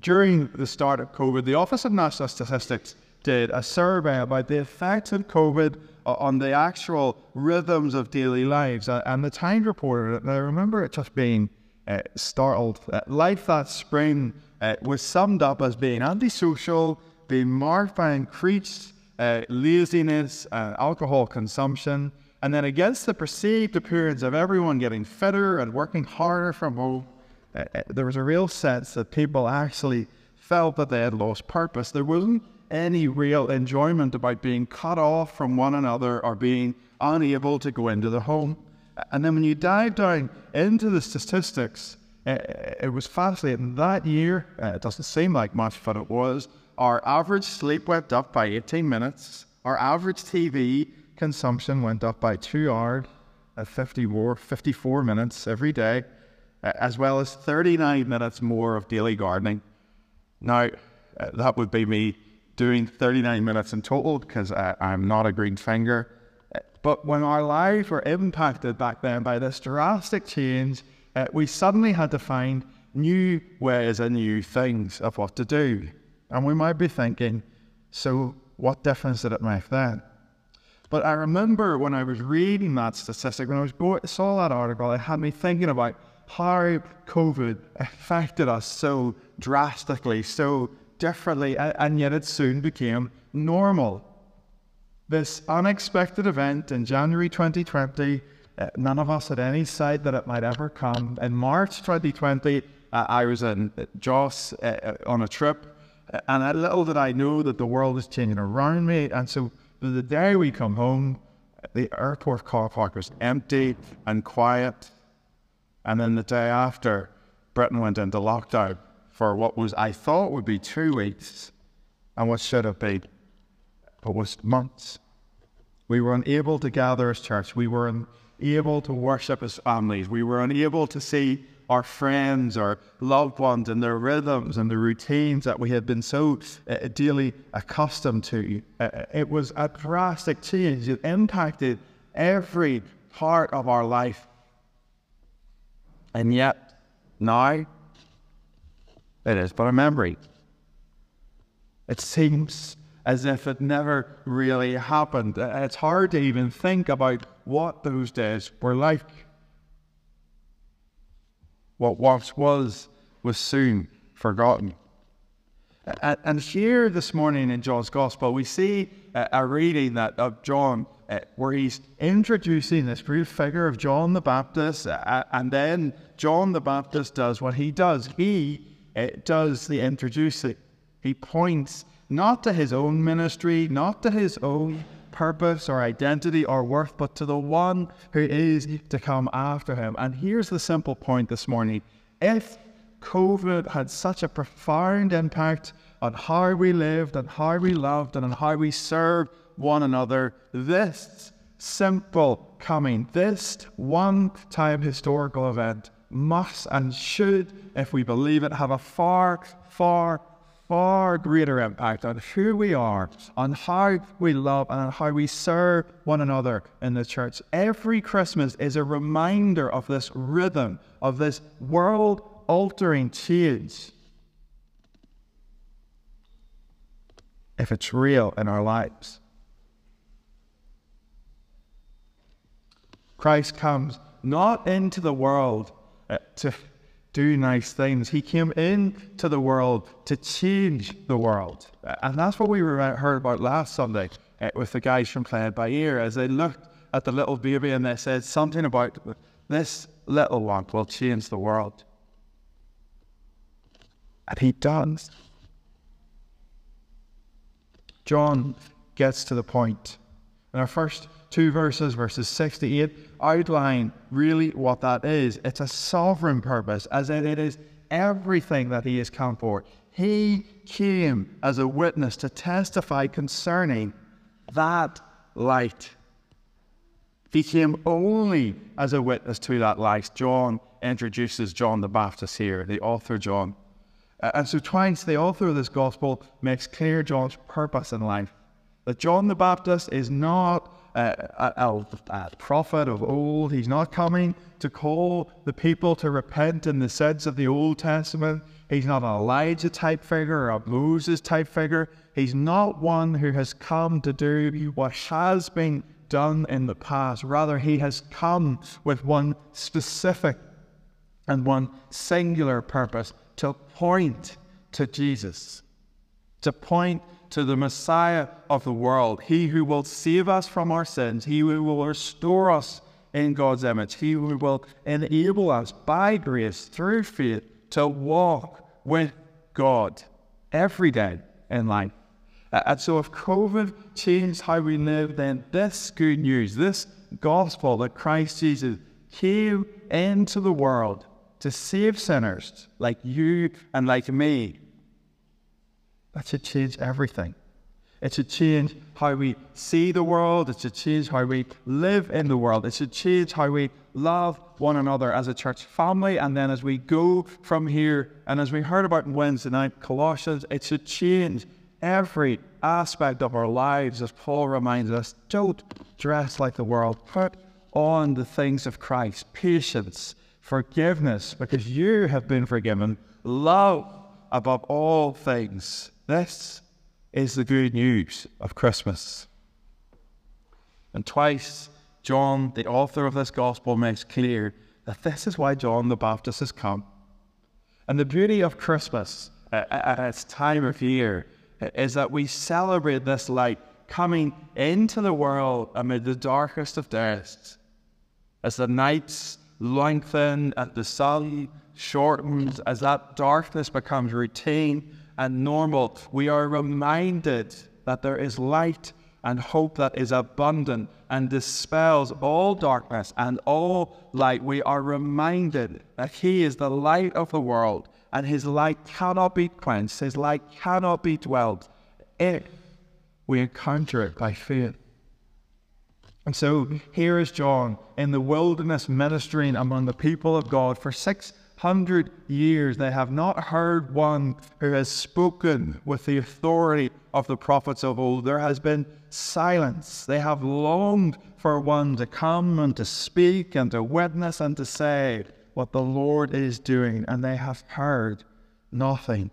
during the start of COVID, the Office of National Statistics did a survey about the effects of COVID on the actual rhythms of daily lives. And the Times reported it. I remember it just being uh, startled. Uh, life that spring uh, was summed up as being antisocial, being marked by increased uh, laziness and alcohol consumption. And then against the perceived appearance of everyone getting fitter and working harder from home, uh, uh, there was a real sense that people actually felt that they had lost purpose. There wasn't any real enjoyment about being cut off from one another or being unable to go into the home. And then when you dive down into the statistics, uh, it was fascinating. That year, uh, it doesn't seem like much, but it was. Our average sleep went up by 18 minutes. Our average TV consumption went up by two hours 54, 54 minutes every day, as well as 39 minutes more of daily gardening. Now, uh, that would be me doing 39 minutes in total because I'm not a green finger. But when our lives were impacted back then by this drastic change, uh, we suddenly had to find new ways and new things of what to do. And we might be thinking, so what difference did it make then? But I remember when I was reading that statistic, when I was go- saw that article, it had me thinking about how COVID affected us so drastically, so differently, and yet it soon became normal. This unexpected event in January 2020, uh, none of us had any sight that it might ever come. In March 2020, uh, I was in Joss uh, on a trip, and little did I know that the world was changing around me. And so the day we come home, the airport car park was empty and quiet. And then the day after, Britain went into lockdown for what was I thought would be two weeks and what should have been, but was months. We were unable to gather as church. We were unable to worship as families. We were unable to see our friends, our loved ones, and their rhythms and the routines that we had been so uh, dearly accustomed to. Uh, it was a drastic change. It impacted every part of our life. And yet, now, it is but a memory. It seems as if it never really happened. It's hard to even think about what those days were like. What once was was soon forgotten. And here this morning in John's Gospel, we see a reading that of John uh, where he's introducing this brief figure of John the Baptist, and then John the Baptist does what he does. He it does the introducing. He points not to his own ministry, not to his own purpose or identity or worth, but to the one who is to come after him. And here's the simple point this morning. If COVID had such a profound impact on how we lived and how we loved and on how we served one another, this simple coming, this one time historical event must and should, if we believe it, have a far, far, far greater impact on who we are, on how we love, and on how we serve one another in the church. Every Christmas is a reminder of this rhythm, of this world altering change. If it's real in our lives, Christ comes not into the world uh, to do nice things. He came into the world to change the world. Uh, and that's what we heard about last Sunday uh, with the guys from Play It By Ear as they looked at the little baby and they said something about this little one will change the world. And he does. John gets to the point. In our first two verses, verses 6 to 8, outline really what that is. It's a sovereign purpose, as in it is everything that he has come for. He came as a witness to testify concerning that light. He came only as a witness to that light. John introduces John the Baptist here, the author John. And so, twice the author of this gospel makes clear John's purpose in life. That John the Baptist is not a, a, a, prophet of old. He's not coming to call the people to repent in the sense of the Old Testament. He's not an Elijah type figure or a Moses type figure. He's not one who has come to do what has been done in the past. Rather, he has come with one specific and one singular purpose to point to Jesus, to point to the Messiah of the world, he who will save us from our sins, he who will restore us in God's image, he who will enable us by grace through faith to walk with God every day in life. Uh, and so, if COVID changed how we live, then this good news, this gospel that Christ Jesus came into the world to save sinners like you and like me, that should change everything. It should change how we see the world. It should change how we live in the world. It should change how we love one another as a church family. And then as we go from here, and as we heard about Wednesday night, Colossians, it should change every aspect of our lives, as Paul reminds us. Don't dress like the world. Put on the things of Christ patience, forgiveness, because you have been forgiven, love above all things. This is the good news of Christmas. And twice, John, the author of this gospel, makes clear that this is why John the Baptist has come. And the beauty of Christmas uh, uh, at its time of year uh, is that we celebrate this light coming into the world amid the darkest of days. As the nights lengthen and the sun shortens, as that darkness becomes routine and normal, we are reminded that there is light and hope that is abundant and dispels all darkness and all light. We are reminded that He is the light of the world and His light cannot be quenched, His light cannot be dwelled if we encounter it by faith. And so here is John in the wilderness ministering among the people of God for six hundred years they have not heard one who has spoken with the authority of the prophets of old. There has been silence. They have longed for one to come and to speak and to witness and to say what the Lord is doing, and they have heard nothing.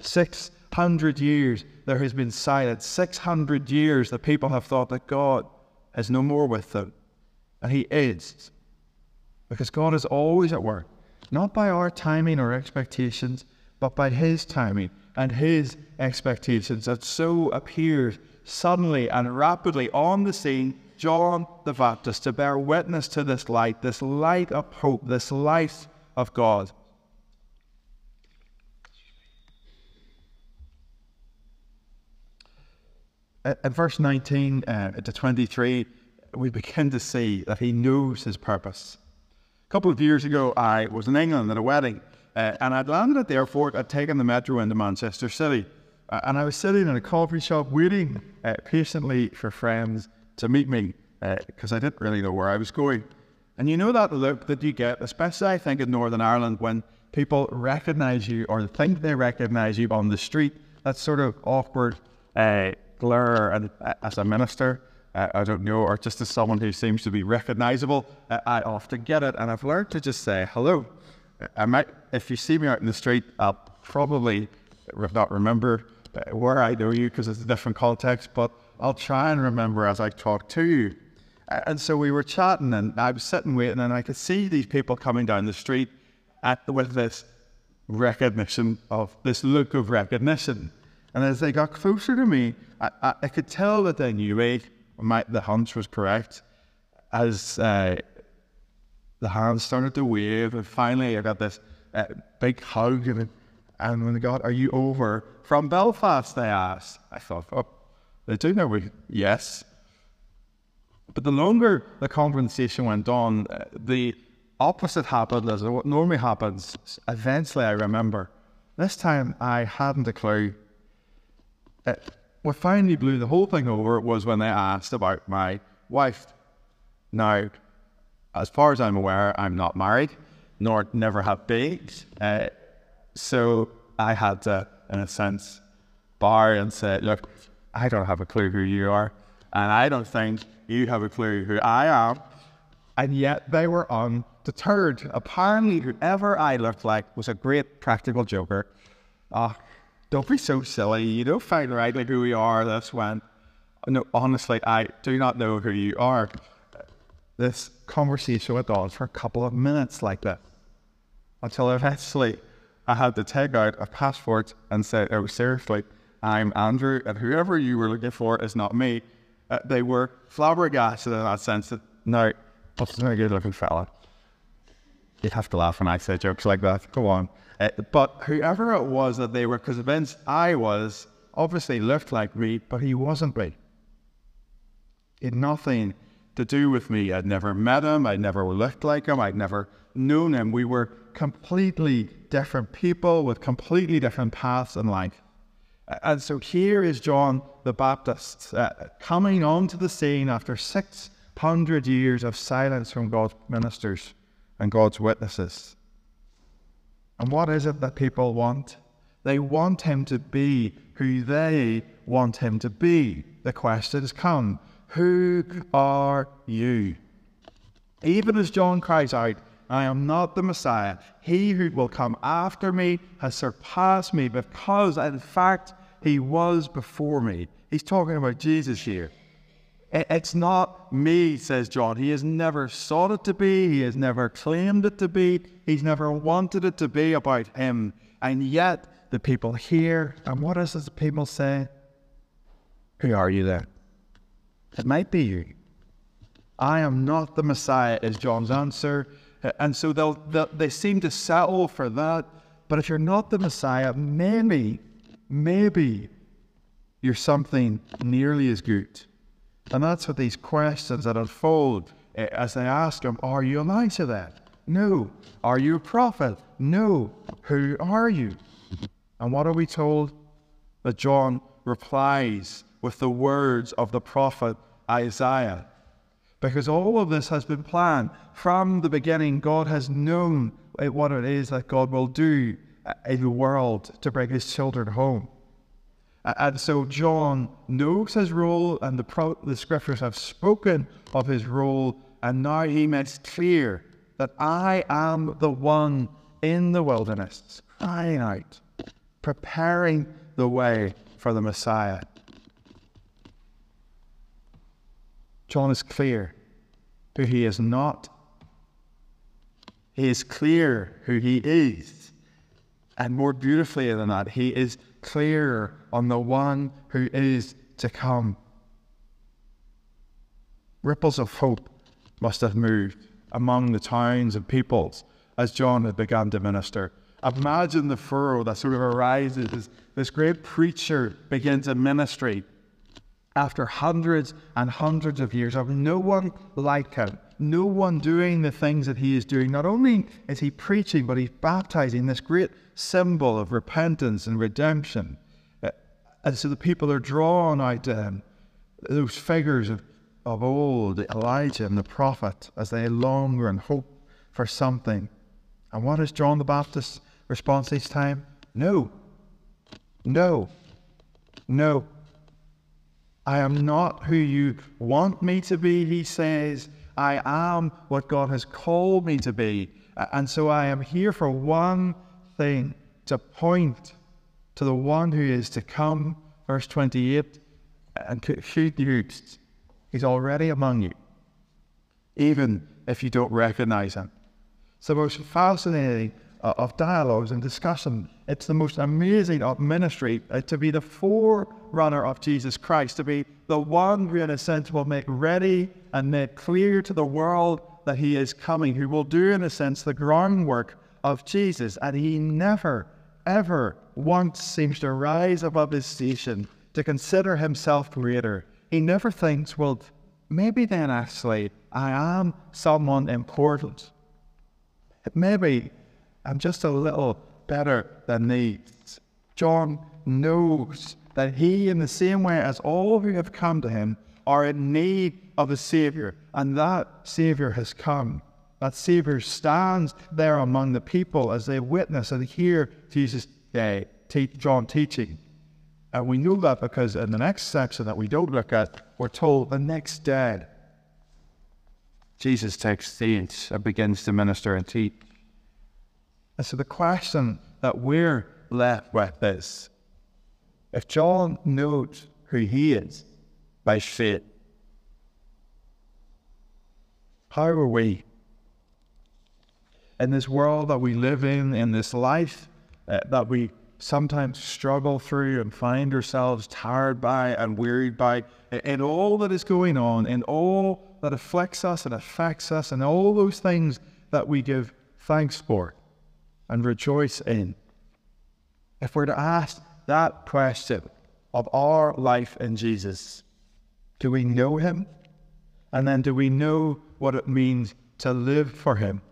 Six hundred years there has been silence. Six hundred years the people have thought that God is no more with them. And He is. Because God is always at work not by our timing or expectations, but by His timing and His expectations that so appears suddenly and rapidly on the scene John the Baptist to bear witness to this light, this light of hope, this light of God. At, verse 19 uh, to 23, we begin to see that he knows his purpose. A couple of years ago, I was in England at a wedding, uh, and I'd landed at the airport. I'd taken the metro into Manchester City, uh, and I was sitting in a coffee shop waiting uh, patiently for friends to meet me because uh, I didn't really know where I was going. And you know that look that you get, especially I think in Northern Ireland, when people recognise you or think they recognise you on the street. That sort of awkward uh, glare, and uh, as a minister, uh, I don't know, or just as someone who seems to be recognizable, uh, I often get it. And I've learned to just say hello. I might, if you see me out in the street, I'll probably not remember uh, where I know you because it's a different context, but I'll try and remember as I talk to you. And so we were chatting, and I was sitting waiting, and I could see these people coming down the street at, with this recognition of this look of recognition. And as they got closer to me, I, I, I could tell that they knew me my, the hunch was correct. As uh, the hands started to wave, and finally I got this uh, big hug, and, and when they got, "Are you over from Belfast?" They asked. I thought, "Oh, they do know we yes." But the longer the conversation went on, uh, the opposite happened as what normally happens. Eventually, I remember. This time, I hadn't a clue. Uh, what finally blew the whole thing over was when they asked about my wife. Now, as far as I'm aware, I'm not married, nor never have been. Uh, so I had to, in a sense, bar and say, look, I don't have a clue who you are, and I don't think you have a clue who I am. And yet they were undeterred. Apparently, whoever I looked like was a great practical joker. Ah, don't be so silly. You don't find right like who we are. That's when. No, honestly, I do not know who you are. This conversation went on for a couple of minutes like that until eventually I had to take out a passport and say, oh, seriously, I'm Andrew, and whoever you were looking for is not me. Uh, they were flabbergasted in that sense that, no, that's a good looking fella. You'd have to laugh when I say jokes like that. Go on. Uh, but whoever it was that they were, because Vince, I was, obviously looked like me, but he wasn't me. He had nothing to do with me. I'd never met him. I'd never looked like him. I'd never known him. We were completely different people with completely different paths in life. And so here is John the Baptist uh, coming onto the scene after 600 years of silence from God's ministers and God's witnesses. And what is it that people want? They want him to be who they want him to be. The question has come Who are you? Even as John cries out, I am not the Messiah. He who will come after me has surpassed me because, in fact, he was before me. He's talking about Jesus here. It's not me, says John. He has never sought it to be. He has never claimed it to be. He's never wanted it to be about him. And yet, the people hear, and what does the people say? Who are you then? It might be you. I am not the Messiah, is John's answer. And so they'll, they'll, they seem to settle for that. But if you're not the Messiah, maybe, maybe you're something nearly as good. And that's what these questions that unfold eh, as they ask him, Are you Elijah then? No. Are you a prophet? No. Who are you? And what are we told? That John replies with the words of the prophet Isaiah because all of this has been planned from the beginning. God has known what it is that God will do in the world to bring his children home. And so John knows his role, and the, pro- the scriptures have spoken of his role, and now he makes clear that I am the one in the wilderness, crying out, preparing the way for the Messiah. John is clear who he is not. He is clear who he is. And more beautifully than that, he is clear on the one who is to come. Ripples of hope must have moved among the towns and peoples as John had begun to minister. Imagine the furrow that sort of arises as this great preacher begins a ministry after hundreds and hundreds of years of no one like him, no one doing the things that he is doing. Not only is he preaching, but he's baptizing this great symbol of repentance and redemption. Uh, and so the people are drawn out to him, those figures of, of old, Elijah and the prophet, as they longer and hope for something. And what is John the Baptist's response each time? No. No. No. I am not who you want me to be, he says. I am what God has called me to be. And so I am here for one thing to point to the one who is to come. Verse 28 and shoot news. He's already among you, even if you don't recognize him. It's the most fascinating uh, of dialogues and discussion. It's the most amazing of ministry uh, to be the forerunner of Jesus Christ, to be the one who, in a sense, will make ready and make clear to the world that he is coming, who will do, in a sense, the groundwork of Jesus. And he never, ever once seems to rise above his station to consider himself greater. He never thinks, well, maybe then actually I am someone important. Maybe I'm just a little better than these. John knows that he, in the same way as all who have come to him, are in need of a Savior, and that Savior has come. That Savior stands there among the people as they witness and hear Jesus uh, John teaching. And we know that because in the next section that we don't look at, we're told the next day, Jesus takes stage and begins to minister and teach. And so the question that we're left with is if John knows who he is by faith, how are we? In this world that we live in, in this life uh, that we sometimes struggle through and find ourselves tired by and wearied by, in all that is going on, in all that afflicts us and affects us, and all those things that we give thanks for and rejoice in. If we're to ask that question of our life in Jesus, do we know Him? And then do we know what it means to live for Him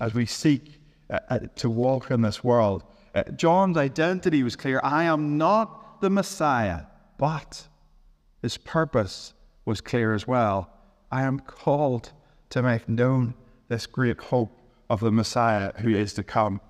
as we seek uh, uh, to walk in this world? Uh, John's identity was clear I am not the Messiah, but his purpose was clear as well. I am called to make known this great hope of the Messiah who is to come.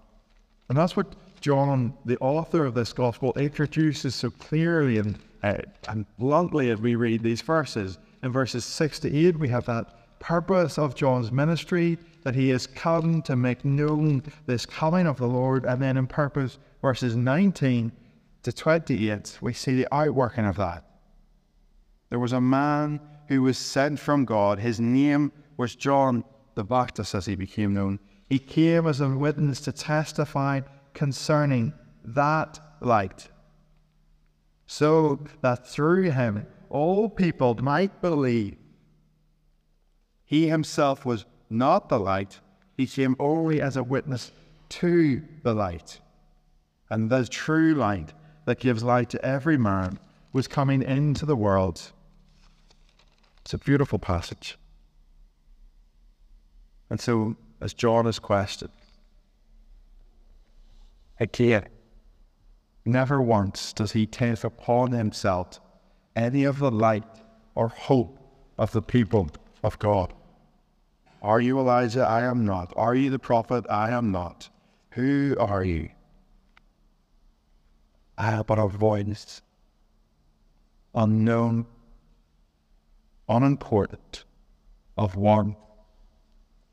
And that's what John, the author of this gospel, introduces so clearly and, uh, and bluntly as we read these verses. In verses 6 to 8, we have that purpose of John's ministry that he has come to make known this coming of the Lord. And then in purpose, verses 19 to 28, we see the outworking of that. There was a man who was sent from God. His name was John the Baptist, as he became known. He came as a witness to testify concerning that light, so that through him all people might believe. He himself was not the light, he came only as a witness to the light. And the true light that gives light to every man was coming into the world. It's a beautiful passage. And so, as John is questioned, again, never once does he take upon himself any of the light or hope of the people of God. Are you Elijah? I am not. Are you the prophet? I am not. Who are you? I am but a voice, unknown, unimportant, of one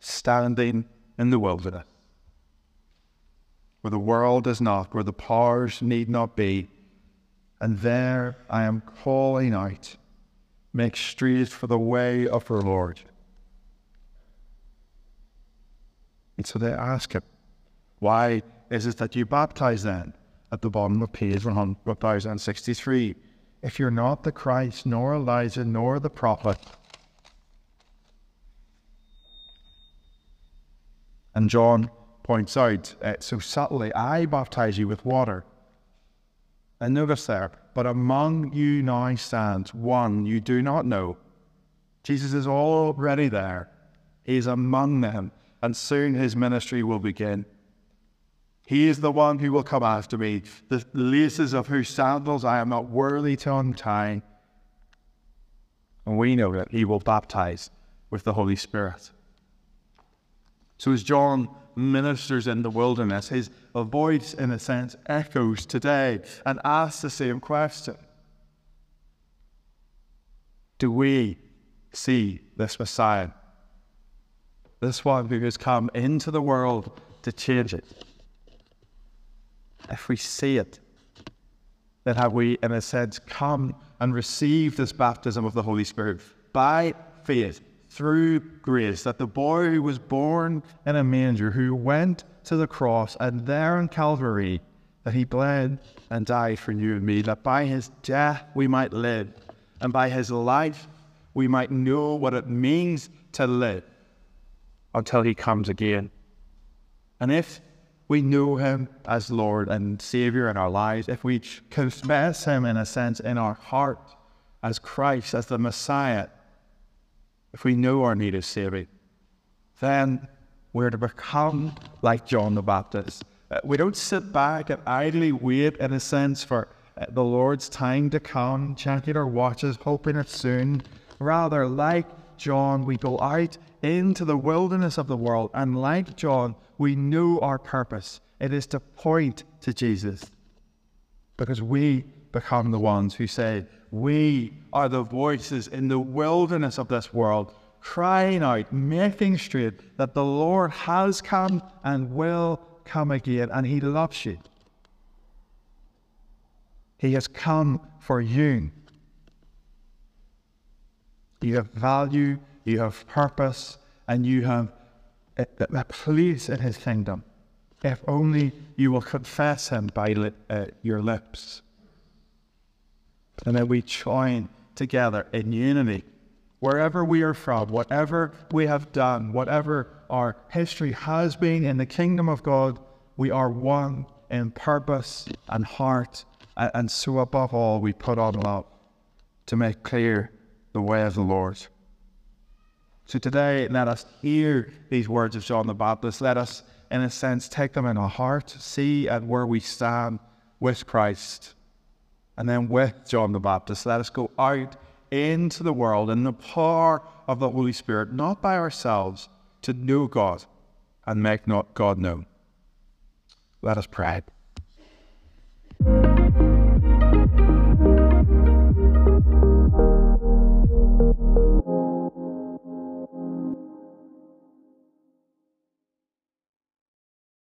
standing in the wilderness, where the world is not, where the powers need not be. And there I am calling out, make straight for the way of our Lord. And so they ask him, Why is it that you baptize then? At the bottom of page 1063. If you're not the Christ, nor Elijah, nor the prophet. And John points out uh, so subtly, I baptize you with water. And notice there, but among you now stands one you do not know. Jesus is already there. He's among them and soon his ministry will begin. He is the one who will come after me, the laces of whose sandals I am not worthy to untie. And we know that he will baptize with the Holy Spirit. So as John ministers in the wilderness, his voice, in a sense, echoes today and asks the same question Do we see this Messiah? this one who has come into the world to change it. If we see it, then have we, in a sense, come and received this baptism of the Holy Spirit by faith through grace. That the boy who was born in a manger, who went to the cross, and there on Calvary, that he bled and died for you and me, that by his death we might live, and by his life we might know what it means to live until he comes again. And if we know him as Lord and Savior in our lives, if we confess him in a sense in our heart as Christ, as the Messiah, if we know our need of saving, then we're to become like John the Baptist. Uh, we don't sit back and idly wait, in a sense, for uh, the Lord's time to come, checking our watches, hoping it's soon. Rather, like John, we go out into the wilderness of the world, and like John, we know our purpose. It is to point to Jesus. Because we become the ones who say, We are the voices in the wilderness of this world crying out, making straight that the Lord has come and will come again, and He loves you. He has come for you. You have value, you have purpose, and you have a, a place in His kingdom. If only you will confess Him by li- uh, your lips. And then we join together in unity. Wherever we are from, whatever we have done, whatever our history has been in the kingdom of God, we are one in purpose and heart. And, and so, above all, we put on love to make clear the way of the Lord. So today, let us hear these words of John the Baptist. Let us, in a sense, take them in our heart, see at where we stand with Christ. And then with John the Baptist, let us go out into the world in the power of the Holy Spirit, not by ourselves, to know God and make not God known. Let us pray.